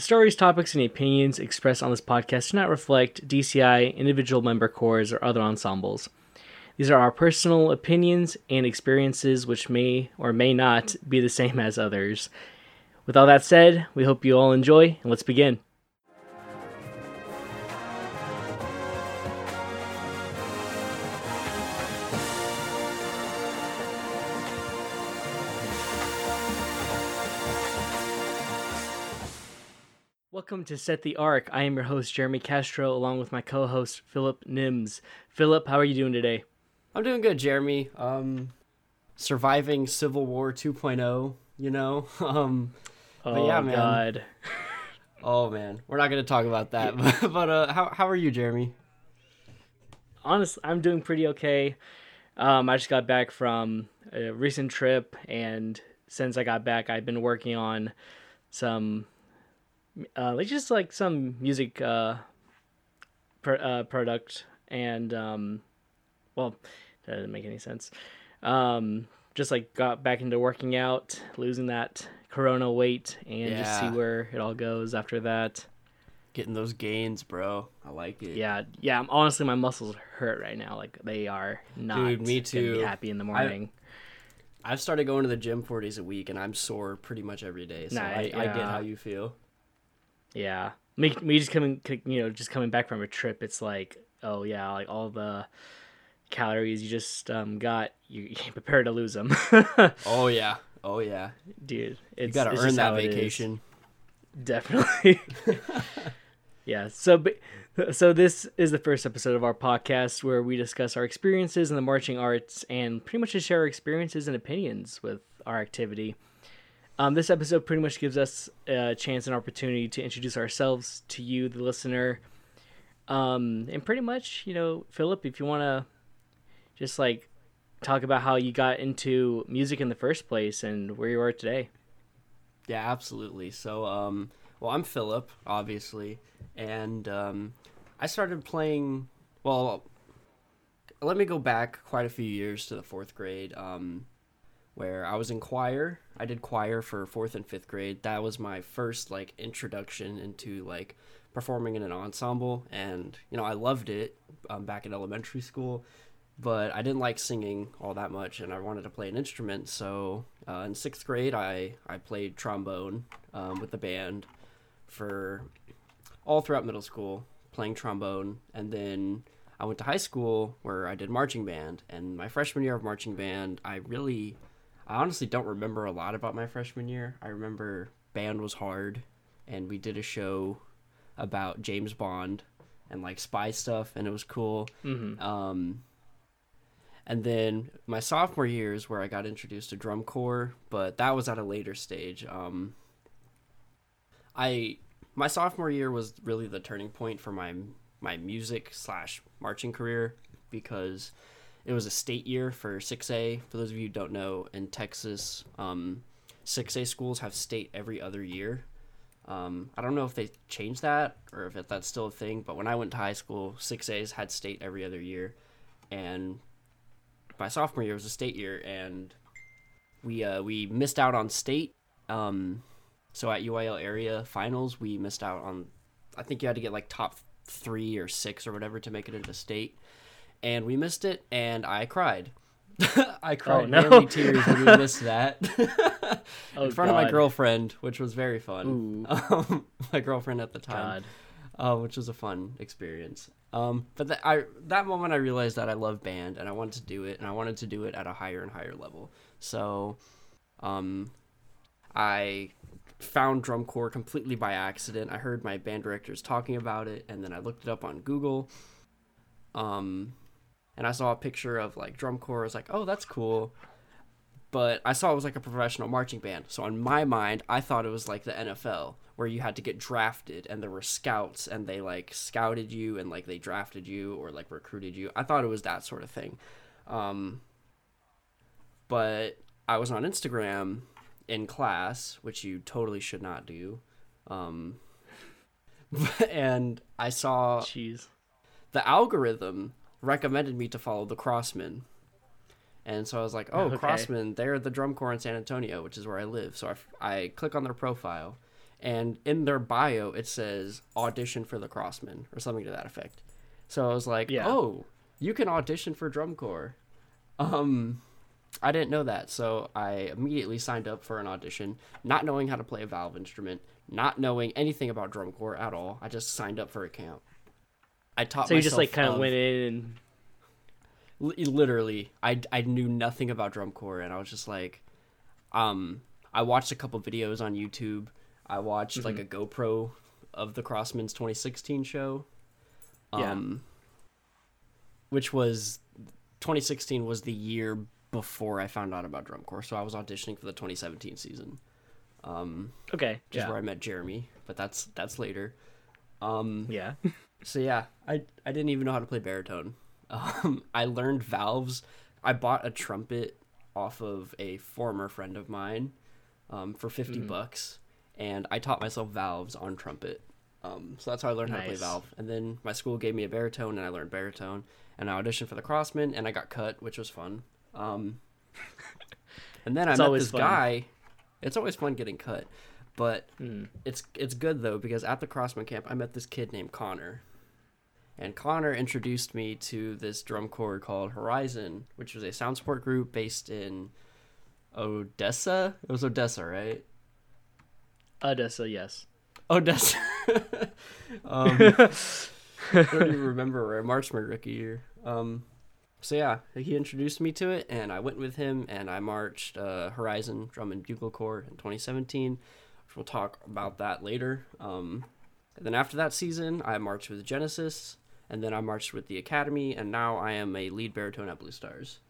The stories, topics, and opinions expressed on this podcast do not reflect DCI, individual member corps, or other ensembles. These are our personal opinions and experiences, which may or may not be the same as others. With all that said, we hope you all enjoy, and let's begin. Welcome to Set the Arc. I am your host, Jeremy Castro, along with my co host, Philip Nims. Philip, how are you doing today? I'm doing good, Jeremy. Um, surviving Civil War 2.0, you know? Um, Oh, but yeah, man. God. Oh, man. We're not going to talk about that. but uh, how, how are you, Jeremy? Honestly, I'm doing pretty okay. Um, I just got back from a recent trip, and since I got back, I've been working on some, uh, like just like some music uh, pro- uh, product, and um, well, that doesn't make any sense. Um, just like got back into working out, losing that Corona weight, and just see where it all goes after that. Getting those gains, bro. I like it. Yeah, yeah. Honestly, my muscles hurt right now. Like they are not. Dude, me too. Be happy in the morning. I've started going to the gym four days a week, and I'm sore pretty much every day. So Nah, I, I get how you feel. Yeah. Me, me just coming, you know, just coming back from a trip. It's like, oh yeah, like all the calories you just um got, you, you prepare to lose them, Oh, yeah. Oh, yeah. dude. It's, You got to it's earn that how it is. vacation. Definitely. yeah. So, so this is the first episode of our podcast where we discuss our experiences in the marching arts and pretty much just share our experiences and opinions with our activity. Um, this episode pretty much gives us a chance and opportunity to introduce ourselves to you, the listener. Um, and pretty much, you know, Philip, if you want to just like talk about how you got into music in the first place and where you are today. Yeah, absolutely. So, um, well, I'm Philip, obviously, and um, I started playing. Well, let me go back quite a few years to the fourth grade, um, where I was in choir. I did choir for fourth and fifth grade. That was my first like introduction into like performing in an ensemble, and you know I loved it um, back in elementary school but I didn't like singing all that much, and I wanted to play an instrument. So uh, in sixth grade, I I played trombone um, with the band for all throughout middle school, playing trombone, and then I went to high school where I did marching band. And my freshman year of marching band, I really, I honestly don't remember a lot about my freshman year. I remember band was hard, and we did a show about James Bond and like spy stuff, and it was cool. Mm-hmm. Um, and then my sophomore year is where I got introduced to drum corps, but that was at a later stage. Um, I my sophomore year was really the turning point for my my music slash marching career because it was a state year for 6A. For those of you who don't know, in Texas, um, 6A schools have state every other year. Um, I don't know if they changed that or if that's still a thing, but when I went to high school, 6As had state every other year. And my sophomore year was a state year, and we uh, we missed out on state. Um, so at UIL area finals, we missed out on. I think you had to get like top three or six or whatever to make it into state, and we missed it, and I cried. I cried no. manly tears when we missed that Oh, in front of my girlfriend, which was very fun. Um, my girlfriend at the time uh, which was a fun experience. Um, but that I that moment I realized that I love band and I wanted to do it and I wanted to do it at a higher and higher level. So, um, I found drum corps completely by accident. I heard my band directors talking about it and then I looked it up on Google. Um, and I saw a picture of like drum corps. I was like, oh, that's cool. But I saw it was like a professional marching band. So in my mind, I thought it was like the NFL where you had to get drafted and there were scouts and they like scouted you and like they drafted you or like recruited you. I thought it was that sort of thing. Um, but I was on Instagram in class, which you totally should not do. Um, and I saw Jeez. the algorithm recommended me to follow the Crossmen. And so I was like, oh, Okay. Crossmen, they're the drum corps in San Antonio, which is where I live. So I, I click on their profile, and in their bio it says audition for the Crossmen or something to that effect. So I was like, Yeah. oh, you can audition for drum corps. Um, I didn't know that, so I immediately signed up for an audition, not knowing how to play a valve instrument, not knowing anything about drum corps at all. I just signed up for a camp. I taught So you just like kind of of- went in and literally I, I knew nothing about drum corps and i was just like um i watched a couple videos on youtube. I watched like a gopro of the Crossmen's 2016 show. Yeah. um which was 2016 was the year before i found out about drum corps so i was auditioning for the 2017 season. Um okay, is yeah, where i met jeremy but that's that's later um yeah. so yeah, I I didn't even know how to play baritone. Um, I learned valves. I bought a trumpet off of a former friend of mine um, for 50 Mm-hmm. bucks, and I taught myself valves on trumpet. Um, so that's how I learned how to play valve. And then my school gave me a baritone, and I learned baritone. And I auditioned for the Crossmen, and I got cut, which was fun. Um, and then I met this fun. guy. It's always fun getting cut, but Mm. it's it's good though because at the Crossmen camp I met this kid named Connor, and Connor introduced me to this drum corps called Horizon, which was a sound sport group based in Odessa. It was Odessa, right? Odessa, yes. Odessa. um, I don't even remember where I marched my rookie year. Um, so yeah, he introduced me to it, and I went with him, and I marched uh, Horizon Drum and Bugle Corps in 2017. We'll talk about that later. Um, and then after that season, I marched with Genesis, and then I marched with the Academy, and now I am a lead baritone at Blue Stars.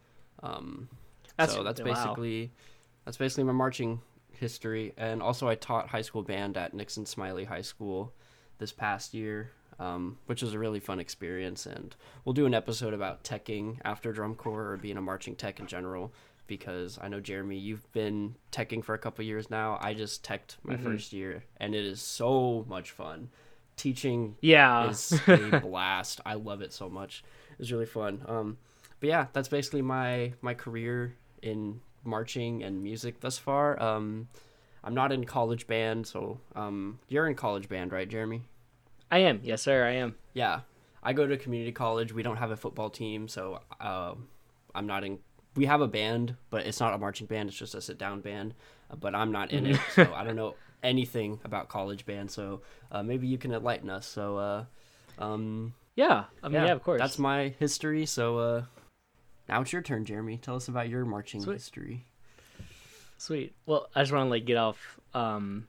Um, That's- so that's wow. basically that's basically my marching history, and also I taught high school band at Nixon Smiley High School this past year, um, which was a really fun experience. And we'll do an episode about teching after drum corps or being a marching tech in general, because I know Jeremy, you've been teching for a couple years now. I just teched my Mhm. first year, and it is so much fun. Teaching Yeah. is a blast. I love it so much. It's really fun. Um, but yeah, that's basically my my career in marching and music thus far. Um, I'm not in college band, so um, you're in college band, right, Jeremy? I am. Yes, sir. I am. Yeah, I go to community college. We don't have a football team, so um, I'm not in. We have a band, but it's not a marching band. It's just a sit down band. uh, But I'm not in it, so I don't know anything about college band. So uh, maybe you can enlighten us. So, uh, um, Yeah. I mean, yeah, of course. That's my history. So uh, now it's your turn, Jeremy. Tell us about your marching Sweet. history. Sweet. Well, I just want to like get off, um,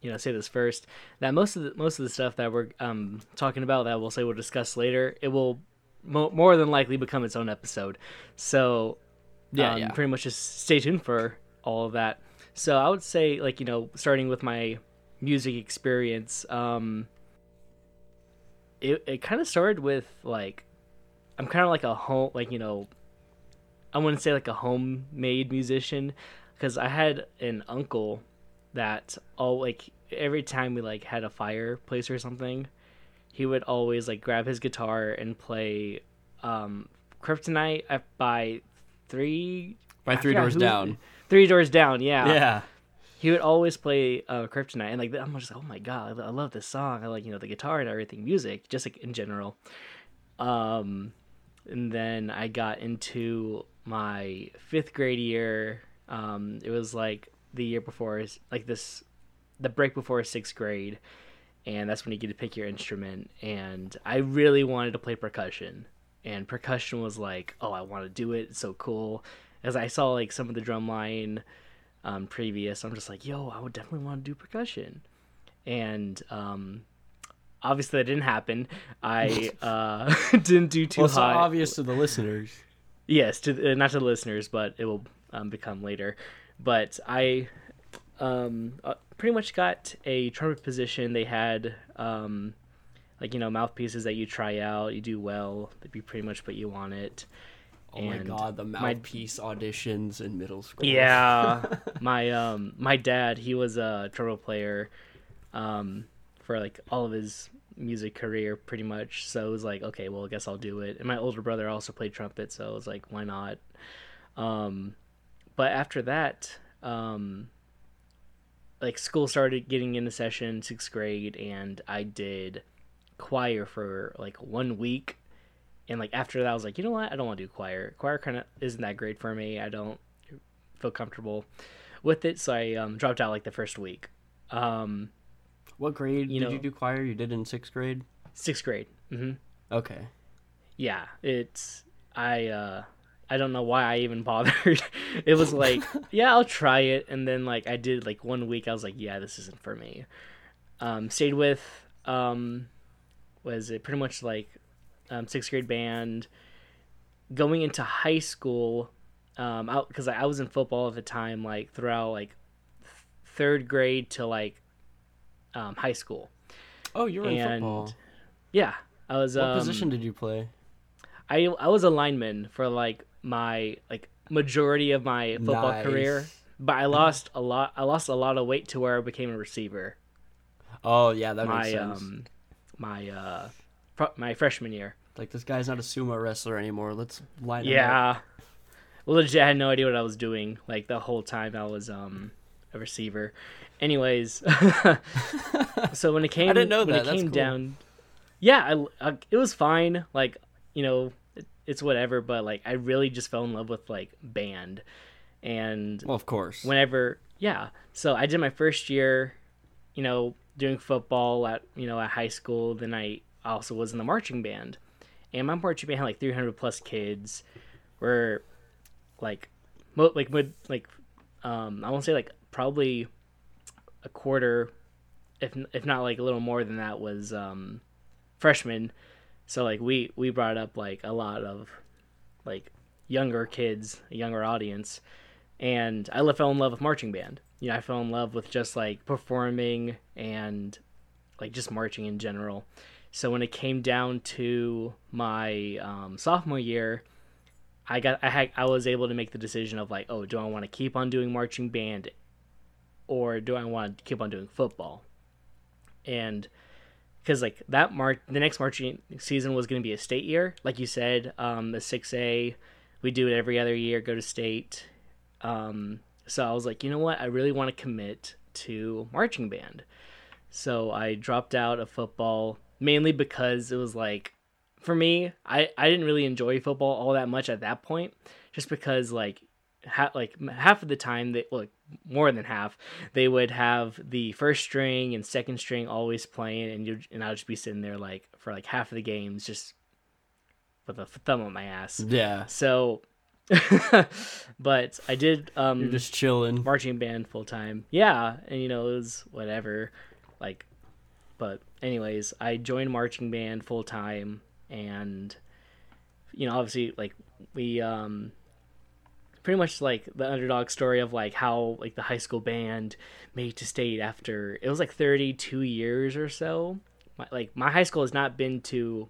you know, say this first. That most of the most of the stuff that we're um talking about that we'll say we'll discuss later, it will mo- more than likely become its own episode. So Yeah, um, yeah. pretty much just stay tuned for all of that. So I would say like you know starting with my music experience, um, it it kind of started with like I'm kind of like a home like you know I wouldn't say like a homemade musician because I had an uncle that all like every time we like had a fireplace or something, he would always like grab his guitar and play um Kryptonite by three By Three Doors who- Down. Three doors down, yeah. Yeah. He would always play uh, Kryptonite, and like I'm just like, oh my god, I love this song. I like you know the guitar and everything, music, just like in general. Um, and then I got into my fifth grade year. Um, it was like the year before, like this, the break before sixth grade, and that's when you get to pick your instrument. And I really wanted to play percussion, and percussion was like, oh, I want to do it. It's so cool. As I saw like some of the drum line um, previous, I'm just like, yo, I would definitely want to do percussion. And um, obviously that didn't happen. I uh, didn't do too Well, it's high. obvious to the listeners. Yes, to uh, not to the listeners, but it will um, become later. But I um, uh, pretty much got a trumpet position. They had um, like you know mouthpieces that you try out. You do well, they pretty much put you on it. Oh my god, the my- mouthpiece auditions in middle school. Yeah, my um my dad he was a trumpet player, um for like all of his music career pretty much. So it was like okay, well I guess I'll do it. And my older brother also played trumpet, so it was like why not? Um, but after that, um, like school started getting into session sixth grade, and I did choir for like one week, and like after that, I was like, you know what, I don't want to do choir. Choir kind of isn't that great for me. I don't feel comfortable with it, so I um, dropped out like the first week. Um, What grade You did know- you do choir? You did in sixth grade. sixth grade. mm-hmm. Okay. yeah it's i uh i don't know why i even bothered it was like yeah i'll try it and then like i did like one week i was like yeah this isn't for me um stayed with um was it pretty much like um sixth grade band going into high school um out because I, I was in football at the time like throughout like th- third grade to like um high school Oh, you were in and football. yeah i was What um, position did you play? I I was a lineman for like my like majority of my football Nice. career, but I lost a lot. I lost a lot of weight to where I became a receiver. Oh yeah, that my makes sense. um my uh my freshman year. Like this guy's not a sumo wrestler anymore. Let's line him up. Yeah. Well, legit, I had no idea what I was doing. Like the whole time I was um a receiver. Anyways, so when it came, I didn't know when that. it That's came cool. down, yeah, I, I- it was fine. Like you know, it, it's whatever. But like, I really just fell in love with like band, and Well, of course. whenever yeah so i did my first year you know doing football at you know at high school then i also was in the marching band. And my marching band had like 300 plus kids. Were like mo- like mid like um i won't say like probably a quarter if if not like a little more than that was um freshmen. So like we we brought up like a lot of like younger kids a younger audience. And I fell in love with marching band. You know, I fell in love with just like performing and like just marching in general. So when it came down to my um, sophomore year, I got I had I was able to make the decision of like, oh, do I want to keep on doing marching band, or do I want to keep on doing football? And because like that march, the next marching season was going to be a state year, like you said, um, the six A. We do it every other year, go to state, um, so I was like, you know what? I really want to commit to marching band. So I dropped out of football mainly because it was like, for me, I, I didn't really enjoy football all that much at that point, just because like, ha- like half of the time they well, more than half they would have the first string and second string always playing, and you and I'd just be sitting there like for like half of the games just with a thumb on my ass. yeah. So, but I did um You're just chilling. marching band full time. Yeah, and you know it was whatever, like, but anyways, I joined marching band full time, and you know obviously like we um pretty much like the underdog story of like how like the high school band made to state after it was like 32 years or so my, like my high school has not been to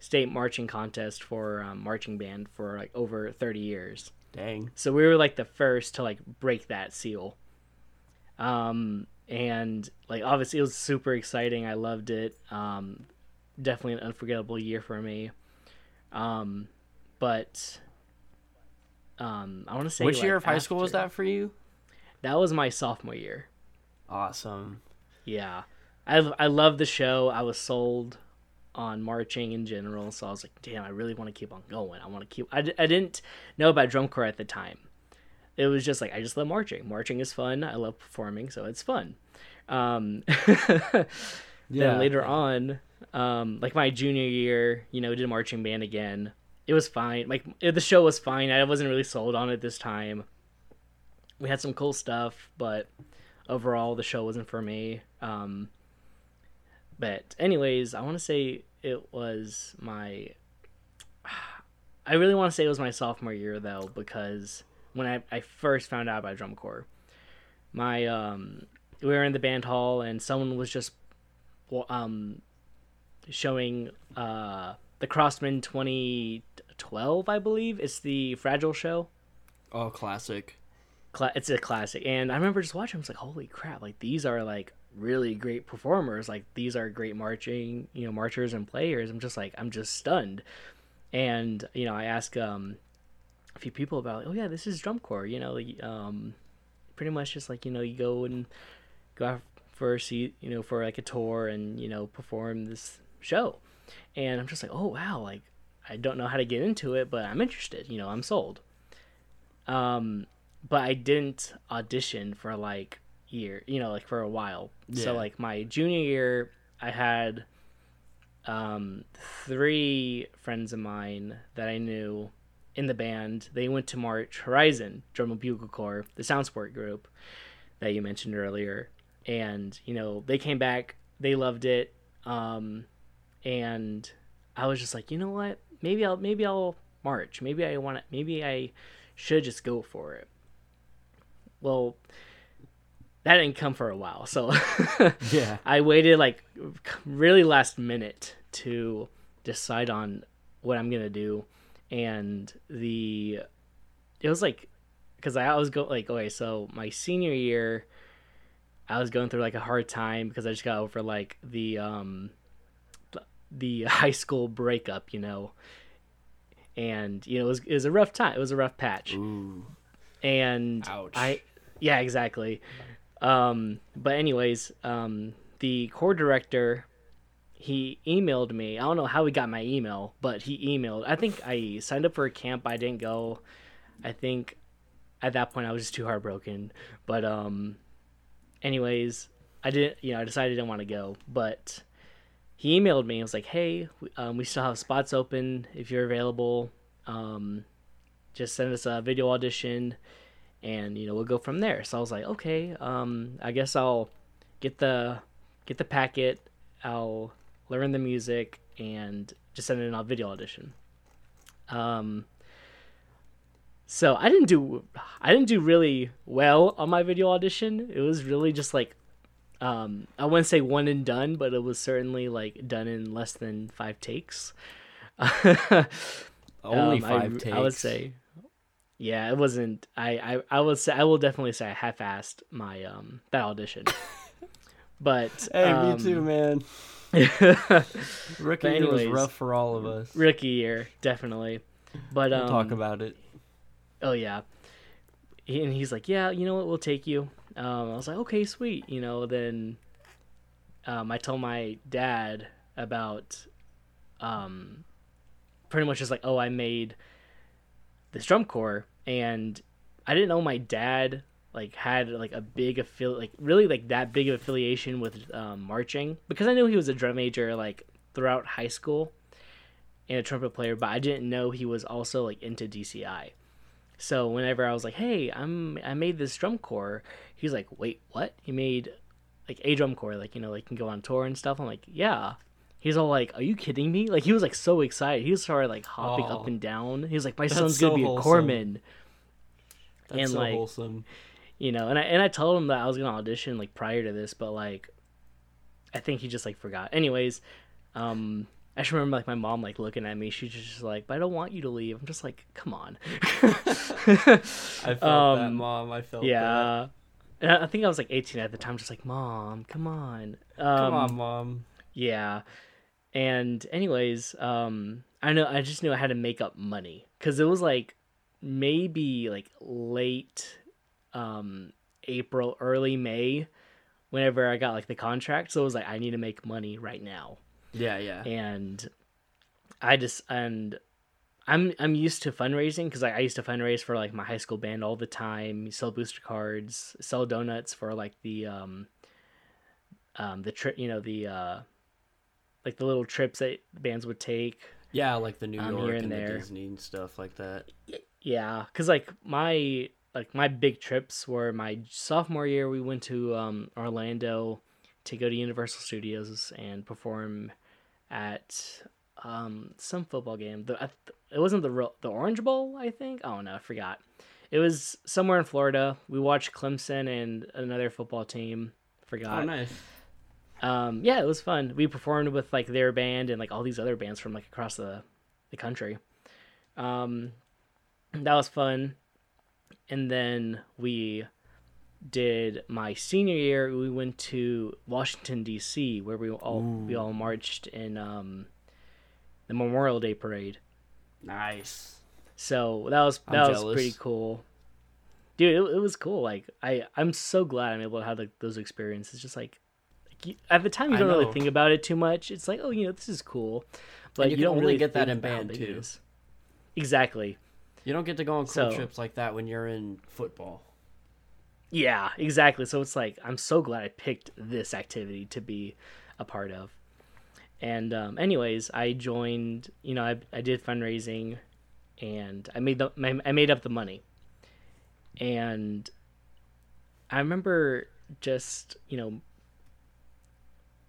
state marching contest for um, marching band for like over 30 years Dang. so we were like the first to like break that seal. Um and like obviously it was super exciting. I loved it. Um definitely an unforgettable year for me. Um but um I want to say Which like, year of high school was that for you? That was my sophomore year. Awesome. Yeah. I I love the show. I was sold on marching in general, so I was like, damn, I really want to keep on going. I want to keep I, I didn't know about drum corps at the time. It was just like I just love marching. Marching is fun. I love performing, so it's fun. Um Yeah. then later on, um, like my junior year, you know, did marching band again. It was fine. Like it- the show was fine. I wasn't really sold on it this time. We had some cool stuff, but overall, the show wasn't for me. Um, but anyways, I want to say it was my. I really want to say it was my sophomore year though, because when I, I first found out about drum corps, my um, we were in the band hall and someone was just um, showing uh, the Crossmen 2012, I believe. It's the Fragile show. Oh, classic. Cla- it's a classic, and I remember just watching. I was like, "Holy crap! Like these are like really great performers. Like these are great marching, you know, marchers and players." I'm just like, I'm just stunned. And you know, I ask um, a few people about, "Oh yeah, this is drum corps." You know, um, pretty much just like you know, you go and go out for a seat, you know, for like a tour and you know perform this show. And I'm just like, oh wow, like I don't know how to get into it, but I'm interested. You know, I'm sold. Um, but I didn't audition for like year, you know, like for a while. So like my junior year, I had um three friends of mine that I knew in the band. They went to March Horizon Drum and Bugle Corps, the sound sport group that you mentioned earlier. And, you know, they came back, they loved it. Um and I was just like, you know what? Maybe I'll maybe I'll march. Maybe I want to maybe I should just go for it. Well, that didn't come for a while. So Yeah. I waited like really last minute to decide on what I'm gonna do, and the it was like because I was go like okay, so my senior year, I was going through like a hard time because I just got over like the um the high school breakup, you know, and you know it was it was a rough time. It was a rough patch Ooh. and Ouch. I yeah exactly. Um, but anyways, um, the corps director he emailed me. I don't know how he got my email, but he emailed. I think I signed up for a camp. I didn't go. I think at that point I was just too heartbroken. But um, anyways, I didn't. You know, I decided I didn't want to go, but. He emailed me. and was like, "Hey, we- um, we still have spots open if you're available. Um, just send us a video audition and you know we'll go from there so i was like okay um i guess i'll get the get the packet i'll learn the music and just send in a video audition um so i didn't do i didn't do really well on my video audition it was really just like um i wouldn't say one and done but it was certainly like done in less than five takes Only um, I- five takes. I would say. Yeah, it wasn't. I, I I will say I will definitely say I half-assed my um that audition. but Hey, um, me too, man. Rookie But year was rough for all of us. rookie year definitely. But um, We'll talk about it. oh yeah, and he's like, yeah, you know what, we'll take you. Um, I was like, okay, sweet. You know, then um, I told my dad about um, pretty much just like, oh, I made this drum corps, and I didn't know my dad like had like a big affili- like really like that big of affiliation with um, marching because I knew he was a drum major like throughout high school and a trumpet player, but I didn't know he was also like into DCI. So whenever I was like, "Hey, I'm I made this drum corps," he's like, "Wait, what? He made like a drum corps, like you know, like can go on tour and stuff." I'm like, "Yeah." He's all like, "Are you kidding me?" Like he was like so excited. He was started like hopping Aw. up and down. He was like, "My That's son's gonna so be a wholesome. corpsman," That's and, so like, wholesome. you know. And I and I told him that I was gonna audition like prior to this, but like, I think he just like forgot. Anyways, um, I just remember like my mom like looking at me. She's just like, "But I don't want you to leave." I'm just like, "Come on." I felt that, um, mom. I felt that. yeah. And I I think I was like 18 at the time, just like, Mom, come on. Um, Come on, mom. Yeah. And anyways, um, I know I just knew I had to make up money because it was like maybe like late um, April, early May, whenever I got like the contract. So it was like I need to make money right now Yeah, yeah. and I just and I'm I'm used to fundraising because I, I used to fundraise for like my high school band all the time. Sell booster cards, sell donuts for like the um um the trip, you know the uh like the little trips that bands would take. Yeah, like the New Um, York and, and the. Disney and stuff like that. Yeah, because like my like my big trips were my sophomore year. We went to um, Orlando to go to Universal Studios and perform at um, some football game. The, it wasn't the the Orange Bowl, I think. Oh no, I forgot. It was somewhere in Florida. We watched Clemson and another football team. Forgot. Oh, nice. Um, yeah, it was fun. We performed with like their band and like all these other bands from like across the the country. Um, that was fun. And then we did my senior year. We went to Washington D.C. where we all we all marched in um, the Memorial Day parade. Nice. So that was I'm that was jealous. pretty cool. dude, it, it was cool. Like I I'm so glad I'm able to have like those experiences. Just like, at the time you don't really think about it too much. It's like oh you know this is cool, but And you you, don't only really get that in band, too. Exactly. You don't get to go on cool So- trips like that when you're in football. Yeah, exactly. So it's like I'm so glad I picked this activity to be a part of. And um, anyways, I joined. You know, I I did fundraising, and I made the I made up the money. And I remember just you know.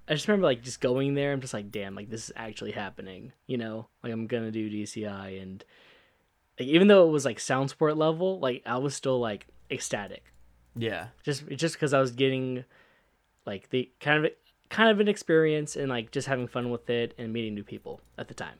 I just remember like just going there. I'm just like, damn, like this is actually happening. You know, like I'm gonna do DCI, and like, even though it was like sound sport level, like I was still like ecstatic Yeah. just just because I was getting like the kind of kind of an experience and like just having fun with it and meeting new people at the time.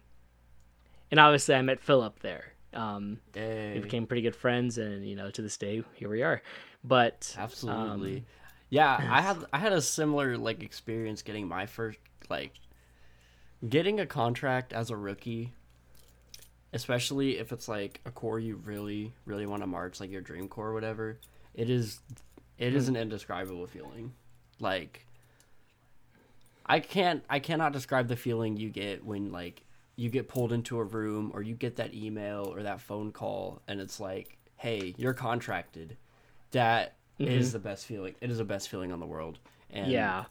And obviously, I met Philip there. Um, we became pretty good friends, and you know, to this day, here we are. But Absolutely. um, yeah, I had I had a similar like experience getting my first like getting a contract as a rookie, especially if it's like a corps you really really want to march, like your dream corps or whatever. It is it is hmm. an indescribable feeling. Like I can't I cannot describe the feeling you get when like you get pulled into a room or you get that email or that phone call and it's like, "Hey, you're contracted." That is mm-hmm. the best feeling. It is the best feeling on the world. And yeah,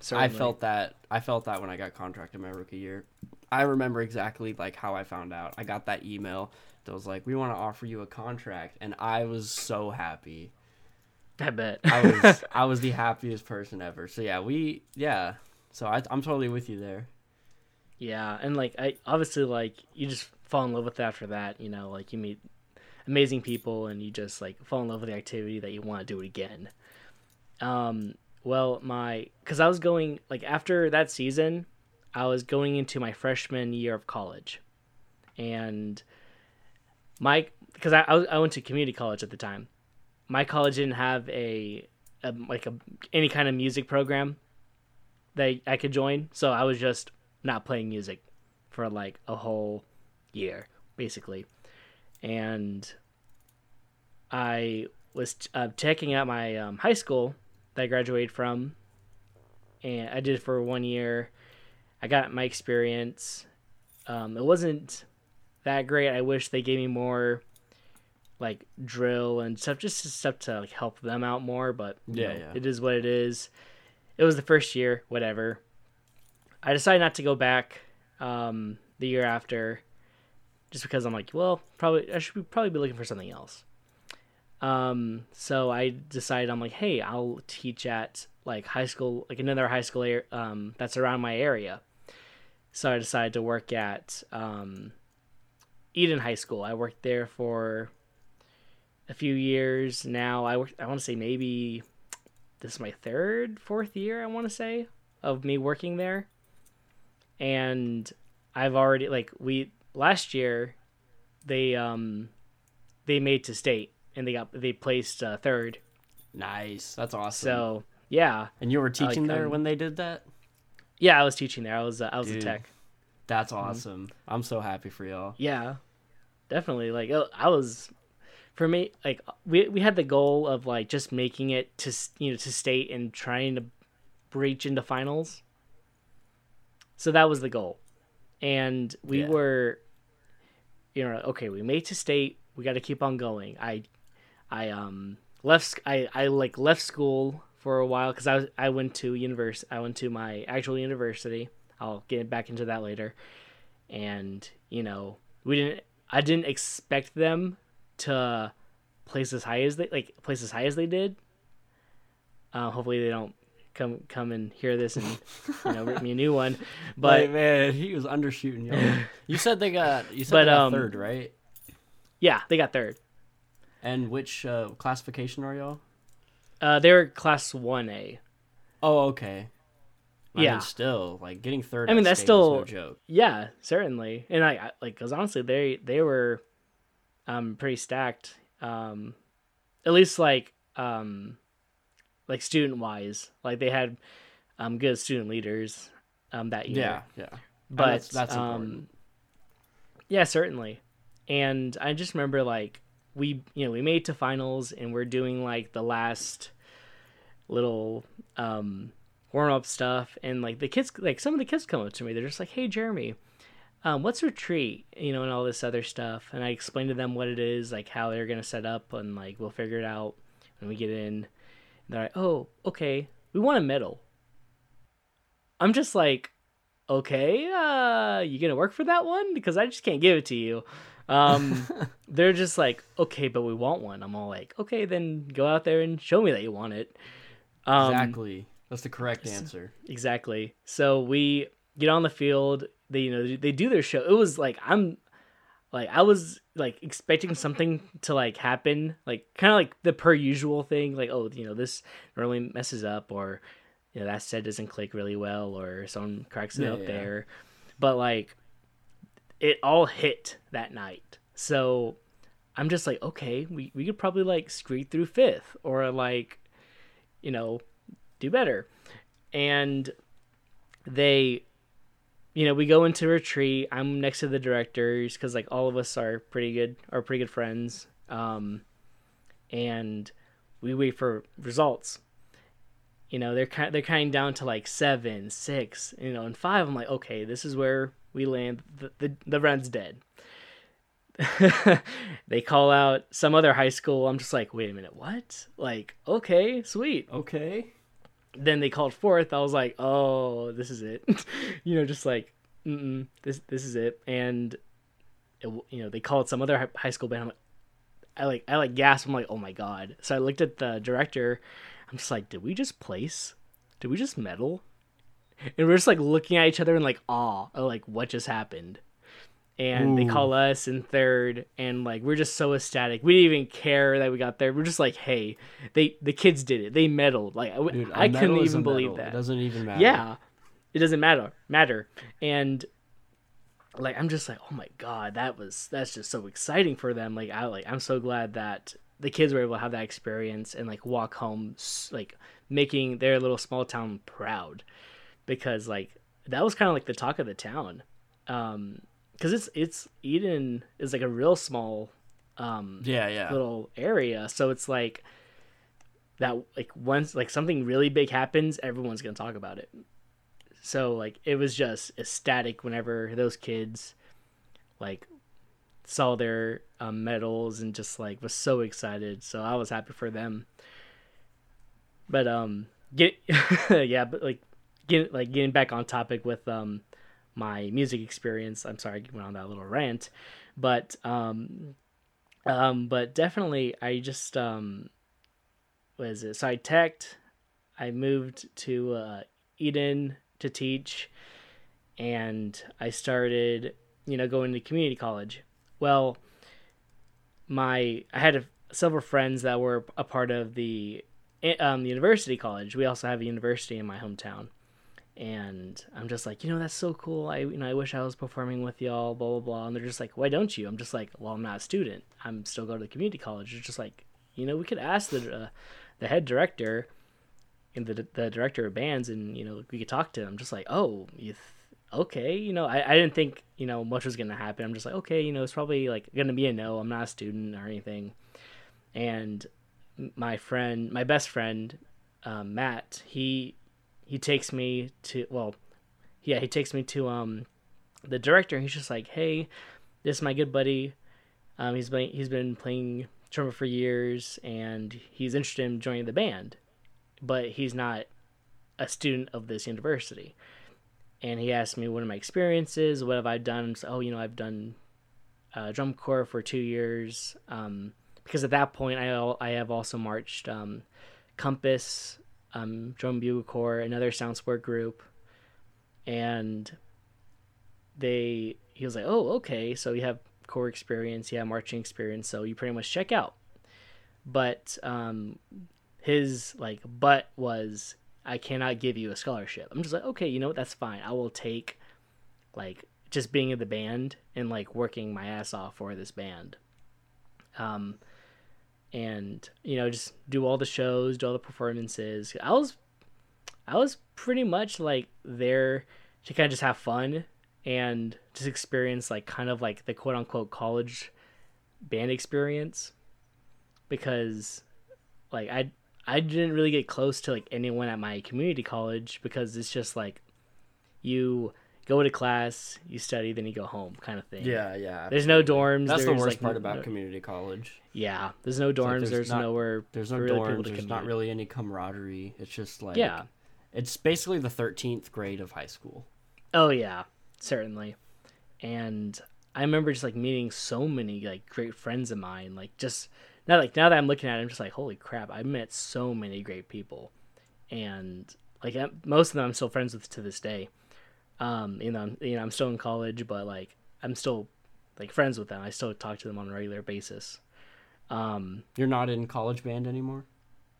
So I felt that I felt that when I got contracted my rookie year. I remember exactly like how I found out. I got that email that was like, "We want to offer you a contract," and I was so happy. I bet. I was I was the happiest person ever. So yeah, we yeah. So I, I'm totally with you there. Yeah, and like I obviously like you just fall in love with it after that, you know, like you meet amazing people and you just like fall in love with the activity that you want to do it again. Um well, my cuz I was going like after that season, I was going into my freshman year of college. And my cuz I I, went to community college at the time. My college didn't have a, a like a any kind of music program that I could join, so I was just not playing music for like a whole year basically and i was uh, checking out my um, high school that i graduated from and i did it for one year. I got my experience. Um, it wasn't that great. I wish they gave me more like drill and stuff just stuff to like help them out more but Yeah, know, yeah. it is what it is. It was the first year whatever. I decided not to go back um, the year after, just because I'm like, well, probably I should be, probably be looking for something else. Um, so I decided I'm like, hey, I'll teach at like high school, like another high school um, that's around my area. So I decided to work at um, Eden High School. I worked there for a few years now. I worked, I want to say maybe this is my third, fourth year. I want to say of me working there and I've already like we last year they um they made to state and they got they placed uh, third. Nice. That's awesome. So yeah, and you were teaching there um, when they did that? yeah, I was teaching there. I was uh, I was Dude. a tech. That's awesome. I'm so happy for y'all. Yeah, definitely. Like uh, I was for me like we we had the goal of like just making it to you know to state and trying to breach into finals. So that was the goal. And we Yeah. were you know okay, we made to state, we got to keep on going. I I um left I I like left school for a while cuz I was I went to univers I went to my actual university. I'll get back into that later. And, you know, we didn't I didn't expect them to place as high as they like place as high as they did. Uh, hopefully they don't come come and hear this and you know rip me a new one. But But man, he was undershooting y'all. you said they got you said But, they got um, third, right? yeah, they got third. And which uh, classification are y'all? Uh, they were class one A. Oh, okay. I Yeah. mean, still like getting third. I mean, that's is no still- joke. Yeah, certainly. And I, I like because honestly, they they were um pretty stacked. Um, at least like um like student wise, like they had um good student leaders um that year. Yeah, yeah. And but that's, that's um, important. yeah, certainly. And I just remember like we you know we made to finals and we're doing like the last little um warm up stuff and like the kids like some of the kids come up to me they're just like hey jeremy um, what's retreat you know and all this other stuff and i explained to them what it is like how they're gonna set up and like we'll figure it out when we get in and they're like oh okay we want a medal. I'm just like okay uh you gonna work for that one? Because i just can't give it to you. Um they're just like okay but we want one. I'm all like okay then go out there and show me that you want it. Um, exactly. That's the correct answer. exactly. So we get on the field. They you know they do their show. It was like i'm like i was like expecting something to like happen like kind of like the per usual thing like oh you know this really messes up or you know that set doesn't click really well or someone cracks it yeah, up yeah. there. But like it all hit that night. So i'm just like okay we, we could probably like scrape through fifth or like you know do better. And they you know we go into retreat. I'm next to the directors because like all of us are pretty good are pretty good friends. Um and we wait for results. You know they're kind they're kind down to like seven six you know and five. I'm like okay this is where we land. The the, the run's dead. They call out some other high school. I'm just like wait a minute what? Like okay sweet. Okay then they called forth. i was like oh this is it you know just like this this is it and it, you know they called some other high school band I'm like, i like i like gasped i'm like oh my god so i looked at the director I'm just like, did we just place? Did we just medal? And we're just like looking at each other and like awe, like what just happened. And Ooh. they call us in third, and like we're just so ecstatic. We didn't even care that we got there. We're just like, hey, they the kids did it. They medaled. Like Dude, I couldn't even believe that. It doesn't even matter. Yeah, it doesn't matter. Matter. And like I'm just like, oh my god, that was that's just so exciting for them. Like I like I'm so glad that the kids were able to have that experience and like walk home like making their little small town proud because like that was kind of like the talk of the town um because it's it's eden is like a real small um yeah yeah little area so it's like that like once like something really big happens everyone's gonna talk about it so like it was just ecstatic whenever those kids like saw their um, medals and just like was so excited. So I was happy for them. But um, get yeah, but like get like getting back on topic with um my music experience. I'm sorry I went on that little rant, but um um but definitely I just um what is it? So I teched. I moved to uh, Eden to teach, and I started you know going to community college well, my I had a, several friends that were a part of the um, the university college. We also have a university in my hometown, and I'm just like, you know, that's so cool. I you know I wish I was performing with y'all. Blah blah blah. And they're just like, why don't you? I'm just like, well, I'm not a student. I'm still going to the community college. It's just like, you know, we could ask the uh, the head director and the the director of bands, and you know, we could talk to him. Just like, oh, you okay, you know, I, I didn't think, you know, much was to happen. I'm just like, okay, you know, it's probably like to be a no. I'm not a student or anything. And my friend, my best friend, um, Matt, he, he takes me to, well, yeah, he takes me to, um, the director. he's just like, Hey, this is my good buddy. Um, he's been, he's been playing drummer for years and he's interested in joining the band, but he's not a student of this university and he asked me what are my experiences, what have I done? So, oh, you know, I've done uh, drum corps for two years. Um, because at that point, I I have also marched um, Compass, um, Drum Bugle Corps, another sound sport group, and they he was like, oh, okay, so you have corps experience, you have marching experience, so you pretty much check out. But um, his like butt was I cannot give you a scholarship. I'm just like, okay, you know what? That's fine. I will take like just being in the band and like working my ass off for this band. Um, and you know, just do all the shows, do all the performances. I was, I was pretty much like there to kind of just have fun and just experience like kind of like the quote unquote college band experience. because like I I didn't really get close to like anyone at my community college because it's just like you go to class, you study, then you go home kind of thing. Yeah, yeah. There's no dorms. That's the worst like, part no- about no- community college. Yeah, there's no like dorms. there's there's not- nowhere. There's no for really dorms. people to There's not really any camaraderie. It's just like Yeah. It's basically the thirteenth grade of high school. Oh yeah, certainly. And I remember just like meeting so many like great friends of mine. Like just now, like now that I'm looking at it, I'm just like, holy crap! I met so many great people, and like most of them I'm still friends with to this day. Um, you know, I'm, you know, I'm still in college, but like I'm still like friends with them. I still talk to them on a regular basis. Um, You're not in college band anymore.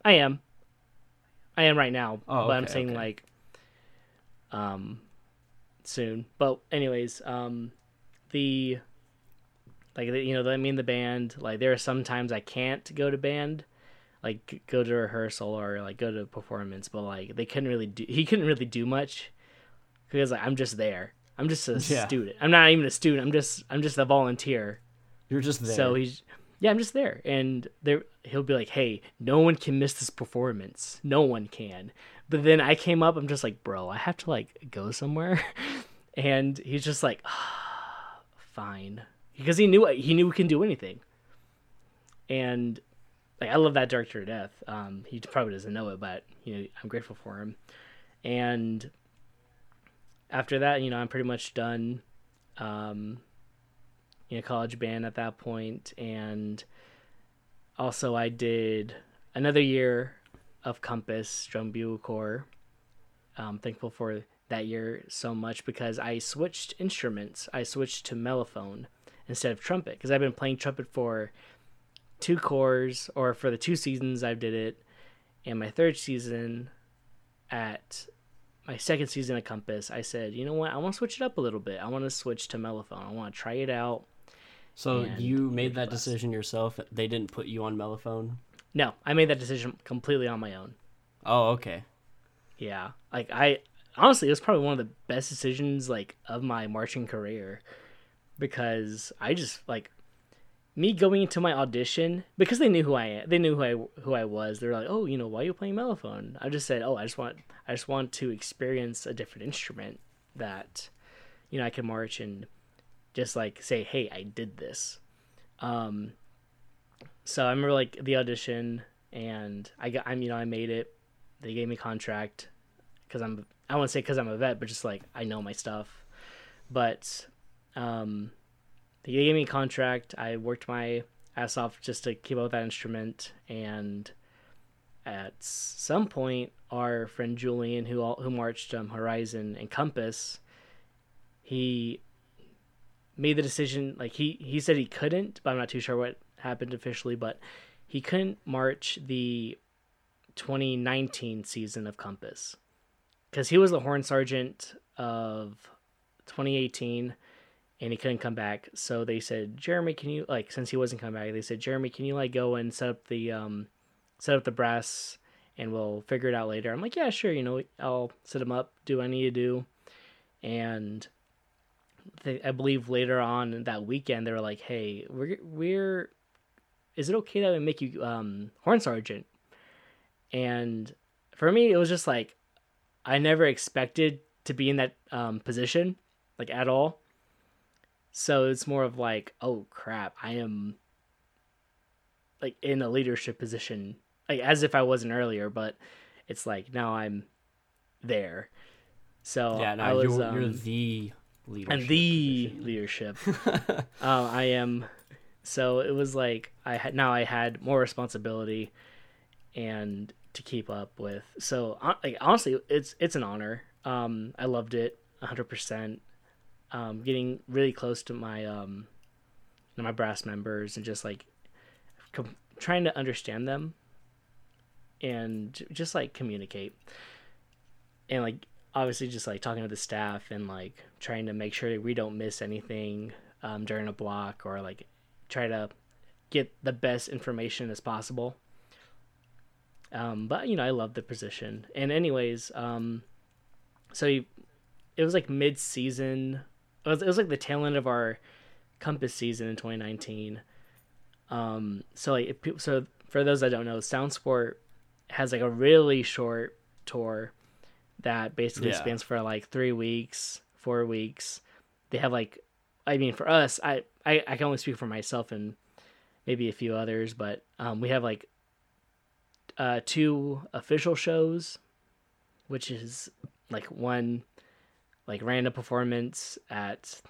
I am. I am right now, Oh, but I'm saying okay. like um soon. But anyways, um the like you know, I mean the band, like there are some times I can't go to band, like go to rehearsal or like go to performance, but like they couldn't really do he couldn't really do much because like I'm just there. I'm just a Yeah. student. I'm not even a student. I'm just I'm just a volunteer. You're just there. So he's yeah, I'm just there, and there he'll be like, "Hey, no one can miss this performance. No one can." But then I came up, I'm just like, "Bro, I have to like go somewhere," and he's just like, ah, "Fine," because he knew he knew we can do anything, and like I love that director to death. Um, he probably doesn't know it, but you know I'm grateful for him. And after that, you know, I'm pretty much done. Um, you know, college band at that point, and also I did another year of Compass Drum Bugle Corps. I'm thankful for that year so much because I switched instruments. I switched to mellophone instead of trumpet because I've been playing trumpet for two corps or for the two seasons I did it, and my third season at my second season at Compass, I said, you know what, I want to switch it up a little bit. I want to switch to mellophone. I want to try it out. so you made that decision yourself. They didn't put you on mellophone. No, I made that decision completely on my own. Oh, okay. Yeah, like I honestly, it was probably one of the best decisions like of my marching career because I just like me going into my audition because they knew who I. They knew who I who I was. They're like, "Oh, you know, why are you playing mellophone?" I just said, "Oh, I just want I just want to experience a different instrument that you know I can march and just like say, "Hey, I did this." Um so I remember like the audition and I got I'm you know I made it. They gave me contract cuz I'm I won't say cuz I'm a vet, but just like I know my stuff. But um they gave me a contract. I worked my ass off just to keep up with that instrument and at some point our friend Julian who all, who marched um, Horizon and Compass he made the decision like he he said he couldn't but I'm not too sure what happened officially but he couldn't march the 2019 season of Compass because he was the horn sergeant of 2018 and he couldn't come back. So they said, Jeremy, can you like since he wasn't coming back, they said, Jeremy, can you like go and set up the um set up the brass and we'll figure it out later. I'm like, yeah, sure, you know, I'll set them up, do what I need to do. And they, I believe later on that weekend they were like, hey, we're we're is it okay that we make you um horn sergeant? And for me it was just like I never expected to be in that um position like at all. So it's more of like, oh crap, I am like in a leadership position, like as if I wasn't earlier, but it's like now I'm there. So yeah, no, I was you're, you're um, the leader. and the leadership. uh, I am. So it was like I had now I had more responsibility and to keep up with. So like honestly, it's it's an honor. Um, I loved it hundred percent. Um, getting really close to my um, my brass members and just like com- trying to understand them and just like communicate. And like obviously just like talking to the staff and like trying to make sure that we don't miss anything um, during a block or like try to get the best information as possible. Um, but you know i love the position. And anyways um, so you, it was like mid-season it was, it was like the tail end of our compass season in 2019 um, so like if, so for those that don't know, Sound Sport has like a really short tour that basically Yeah. spans for like three weeks, four weeks. They have like, I mean, for us, I I, I can only speak for myself and maybe a few others, but um, we have like uh, two official shows, which is like one like random performance at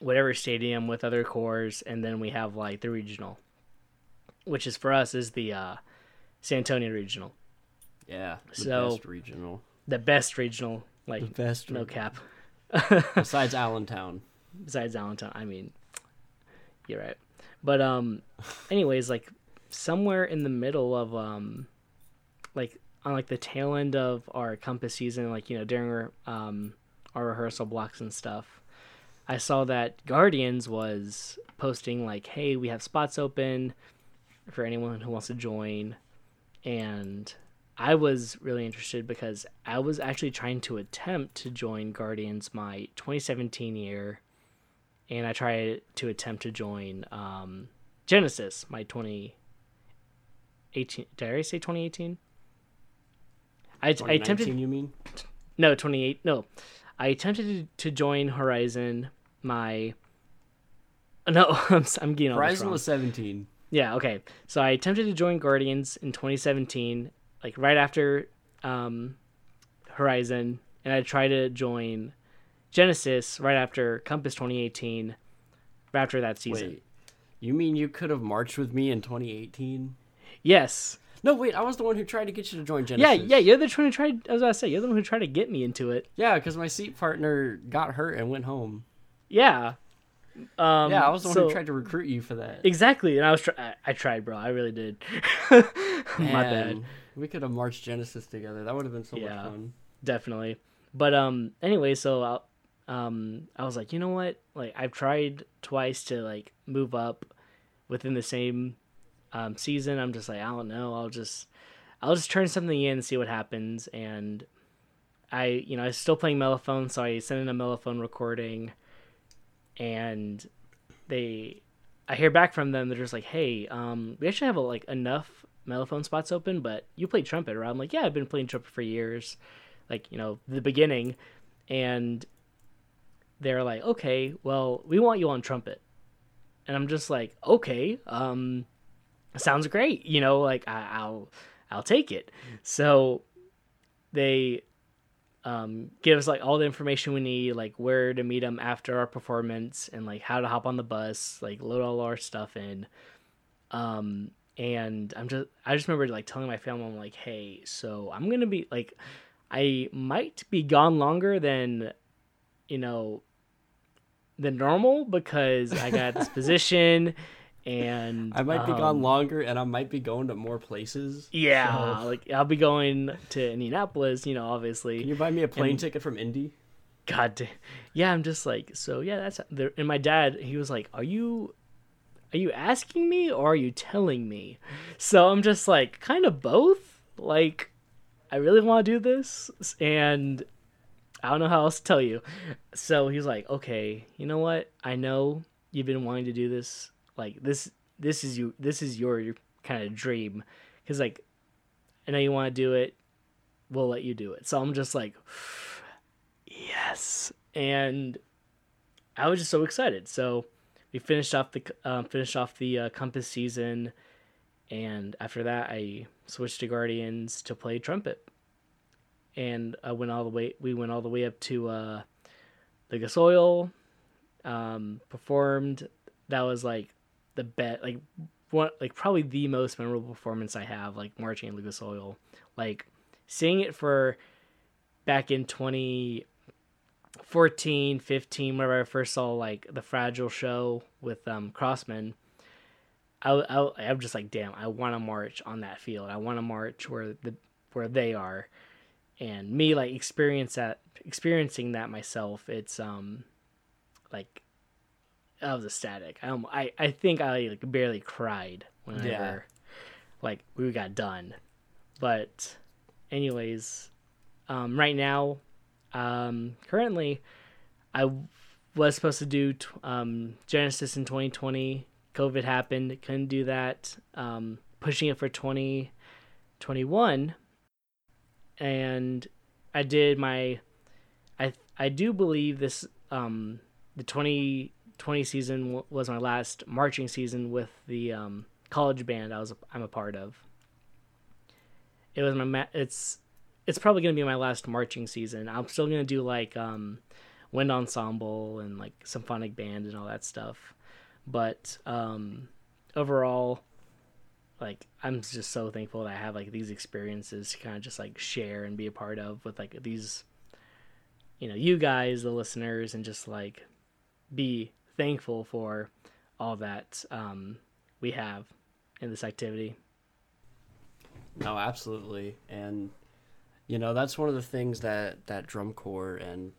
whatever stadium with other corps, and then we have like the regional, which is for us is the uh, San Antonio regional, Yeah. The So- best regional. the best regional, like best. no cap. Besides Allentown. besides Allentown. I mean, you're right. But um, anyways, like somewhere in the middle of um, like on like the tail end of our compass season, like you know during our um our rehearsal blocks and stuff, I saw that Guardians was posting like, "Hey, we have spots open for anyone who wants to join," and I was really interested because I was actually trying to attempt to join Guardians my 2017 year, and I tried to attempt to join um, Genesis my 2018. Did I say 2018? I, I attempted you mean? no 28 no I attempted to, join Horizon my no I'm, I'm getting all Horizon was 17. Yeah, okay. So I attempted to join Guardians in 2017, like right after um, Horizon, and I tried to join Genesis right after Compass 2018, right after that season. Wait. You mean you could have marched with me in 2018? Yes. No, wait. I was the one who tried to get you to join Genesis. yeah. Yeah, you're the one who tried. As I was about to say you're the one who tried to get me into it. Yeah, because my seat partner got hurt and went home. Yeah. Um, Yeah, I was the one who tried to recruit you for that. Exactly, and I was. Try- I, I tried, bro. I really did. My bad. We could have marched Genesis together. That would have been so Yeah. much fun. definitely but um anyway so I, um i was like you know what like i've tried twice to like move up within the same um season i'm just like i don't know. I'll just i'll just turn something in and see what happens. And i you know i was still playing mellophone so i sent in a mellophone recording. And they i hear back from them. They're just like hey um we actually have like enough mellophone spots open but you play trumpet right? I'm like yeah i've been playing trumpet for years like you know the beginning. And they're like okay well we want you on trumpet. And i'm just like okay um sounds great you know like I, i'll i'll take it. So they um give us like all the information we need like where to meet them after our performance and like how to hop on the bus like load all our stuff in. Um and i'm just i just remember like telling my family i'm like hey so i'm gonna be like I might be gone longer than, you know, than normal because I got this position, and I might be um, gone longer, and I might be going to more places. Yeah, So- like I'll be going to Indianapolis. You know, obviously. Can you buy me a plane And- ticket from Indy? God, da- yeah. I'm just like, so yeah. That's there. And my dad, he was like, "Are you, are you asking me or are you telling me?" So I'm just like, kind of both. Like, I really want to do this, and I don't know how else to tell you. So he's like, "Okay, you know what? I know you've been wanting to do this. Like this, this is you. This is your, kind of dream, because like, I know you want to do it. We'll let you do it." So I'm just like yes and i was just so excited so we finished off the um, finished off the uh, compass season and after that i switched to guardians to play trumpet and i went all the way we went all the way up to uh the Lucas Oil um performed that was like the bet like one like probably the most memorable performance i have like marching in lucas oil. Like seeing it for back in 2014 15 whenever i first saw like the fragile show with um Crossmen I, I, i'm just like damn i want to march on that field. I want to march where the where they are. And me like experience that experiencing that myself it's um like i was ecstatic i um, i, I think i like barely cried whenever Yeah. like we got done. But anyways um right now um currently i was supposed to do t- um genesis in 2020 covid happened couldn't do that. Um pushing it for 2021 and I did my I I do believe this um the 2020 season was my last marching season with the um college band I was I'm a part of. It was my ma- it's it's probably to be my last marching season. I'm still to do like um wind ensemble and like symphonic band and all that stuff. But um overall like I'm just so thankful that I have like these experiences to kind of just like share and be a part of with like these you know, you guys, the listeners and just like be thankful for all that um we have in this activity. No, absolutely. And you know, that's one of the things that that drum corps and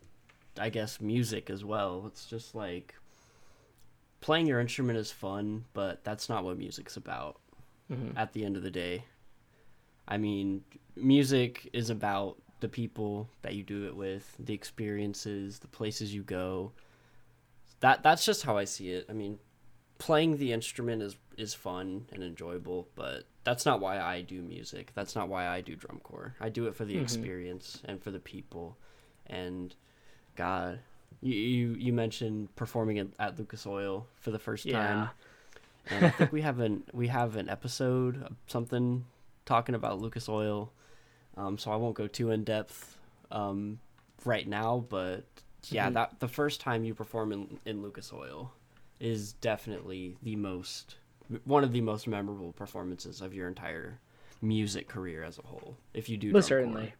I guess music as well. It's just like playing your instrument is fun, but that's not what music's about Mhm. at the end of the day. I mean, music is about the people that you do it with, the experiences, the places you go. That that's just how I see it. I mean, playing the instrument is is fun and enjoyable, but that's not why I do music. That's not why I do drum corps. I do it for the Mhm. experience and for the people. And God, you you, you mentioned performing at, at Lucas Oil for the first time Yeah. and I think we have an we have an episode of something talking about Lucas Oil. Um, so I won't go too in depth um, right now, but yeah, Mhm. that the first time you perform in in Lucas Oil is definitely the most one of the most memorable performances of your entire music career as a whole. If you do, Most certainly.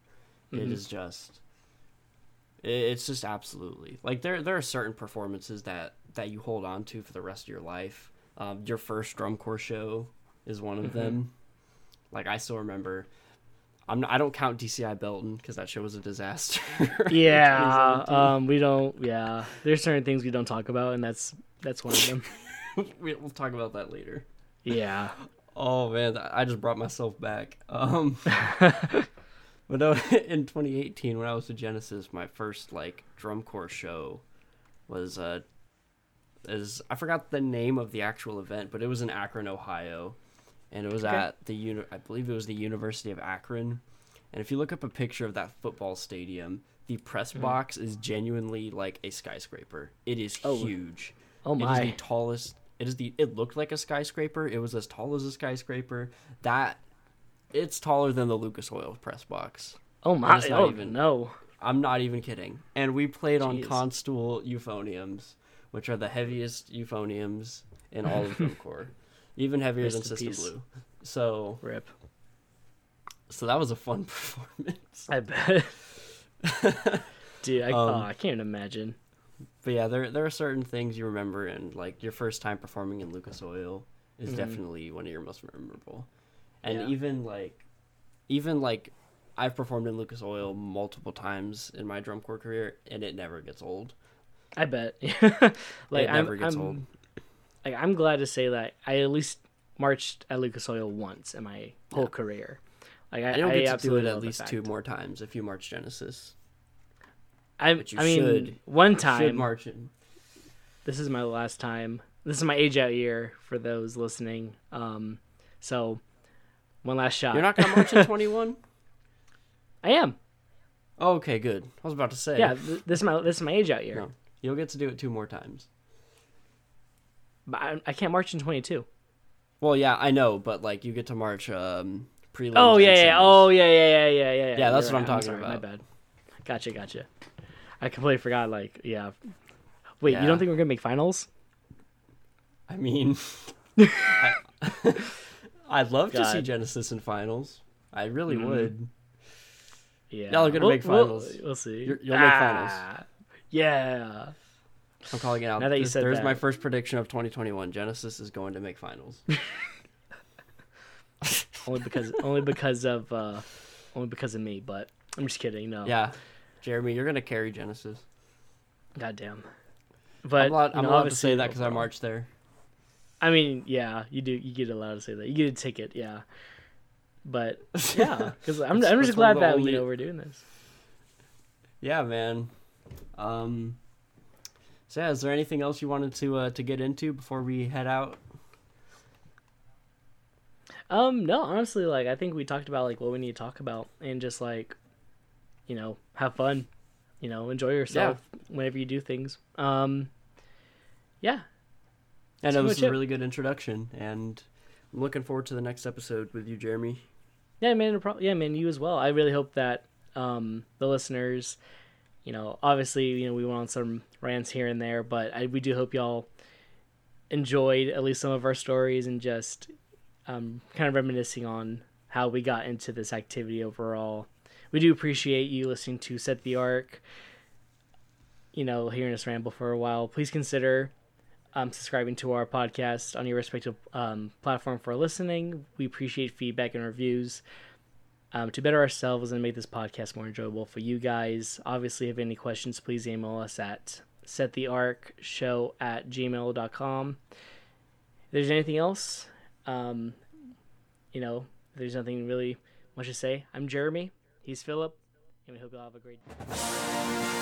corps. It is just it's just absolutely like there there are certain performances that that you hold on to for the rest of your life um, your first drum corps show is one of Mhm. them like i still remember i'm not, i don't count dci belton because that show was a disaster Yeah, um we don't yeah. There's certain things we don't talk about and that's that's one of them. we, we'll talk about that later yeah. oh man i just brought myself back um but no, in 2018 when i was to genesis my first like drum corps show was uh is i forgot the name of the actual event but it was in akron ohio and it was Okay. at the uni- i believe it was the university of akron and if you look up a picture of that football stadium the press Mm-hmm. box is genuinely like a skyscraper it is Oh. huge Oh my! it is the tallest. It is the. It looked like a skyscraper. It was as tall as a skyscraper. That, it's taller than the Lucas Oil press box. Oh my. Oh even- no. I'm not even kidding. And we played on Jeez. Kanstul euphoniums, which are the heaviest euphoniums in all of drum corps, even heavier Rest than System peace. Blue. So, Rip. so that was a fun performance. I bet. Dude, I, Um, oh, I can't imagine. But yeah, there there are certain things you remember, and like your first time performing in Lucas Oil is Mhm. definitely one of your most memorable. And Yeah. even like, even like, I've performed in Lucas Oil multiple times in my drum corps career, and it never gets old. I bet. like it I'm, never gets I'm, old. Like I'm glad to say that I at least marched at Lucas Oil once in my whole Yeah. career. Like I, And you'll I get to do it at least two more times if you march Genesis. I, I mean, should- one Should time. march in. this is my last time. This is my age out year for those listening. Um, so one last shot. You're not gonna march in 21. I am. Oh, okay, good. I was about to say. Yeah, th- this is my this is my age out year. No. You'll get to do it two more times. But I, I can't march in 22. Well, yeah, I know, but like you get to march um prelims. Oh yeah, yeah. Oh yeah, yeah, yeah, yeah, yeah. Yeah, that's You're what I'm right. talking sorry, My bad. Gotcha, gotcha. I completely forgot. Like, yeah. Wait, you don't think we're gonna make finals? I mean, I, I'd love to see Genesis in finals. I really Mhm. would. Yeah. Y'all are gonna We'll- make we'll- finals. We'll, see. You're- you'll make finals. Ah, Yeah. I'm calling it out. Now that you This- said There's my first prediction of 2021. Genesis is going to make finals. Only because only because of uh only because of me, but I'm just kidding. No. yeah, Jeremy, you're gonna carry Genesis. Goddamn. But I'm allowed, I'm know, allowed to say that because I marched there. I mean, yeah, you do. You get allowed to say that. You get a ticket, yeah. But yeah, because I'm, I'm just glad that only- you know we're doing this. Yeah, man. Um. So yeah, is there anything else you wanted to uh, to get into before we head out? Um, no, honestly, like I think we talked about like what we need to talk about and just like, you know, have fun, you know, enjoy yourself whenever you do things. Um, yeah, And That's know pretty this is much a it. really good introduction, and I'm looking forward to the next episode with you, Jeremy. yeah, man, yeah, man, you as well. I really hope that um the listeners, you know, obviously, you know, we went on some rants here and there, but I we do hope y'all enjoyed at least some of our stories and just um kind of reminiscing on how we got into this activity overall. We do appreciate you listening to Set the Arc. You know, hearing us ramble for a while. Please consider um, subscribing to our podcast on your respective um, platform for listening. We appreciate feedback and reviews um, to better ourselves and make this podcast more enjoyable for you guys. Obviously, if you have any questions, please email us at setthearcshow at gmail.com. If there's anything else, um, you know, there's nothing really much to say, I'm Jeremy. He's Philip. And we hope you all have a great day.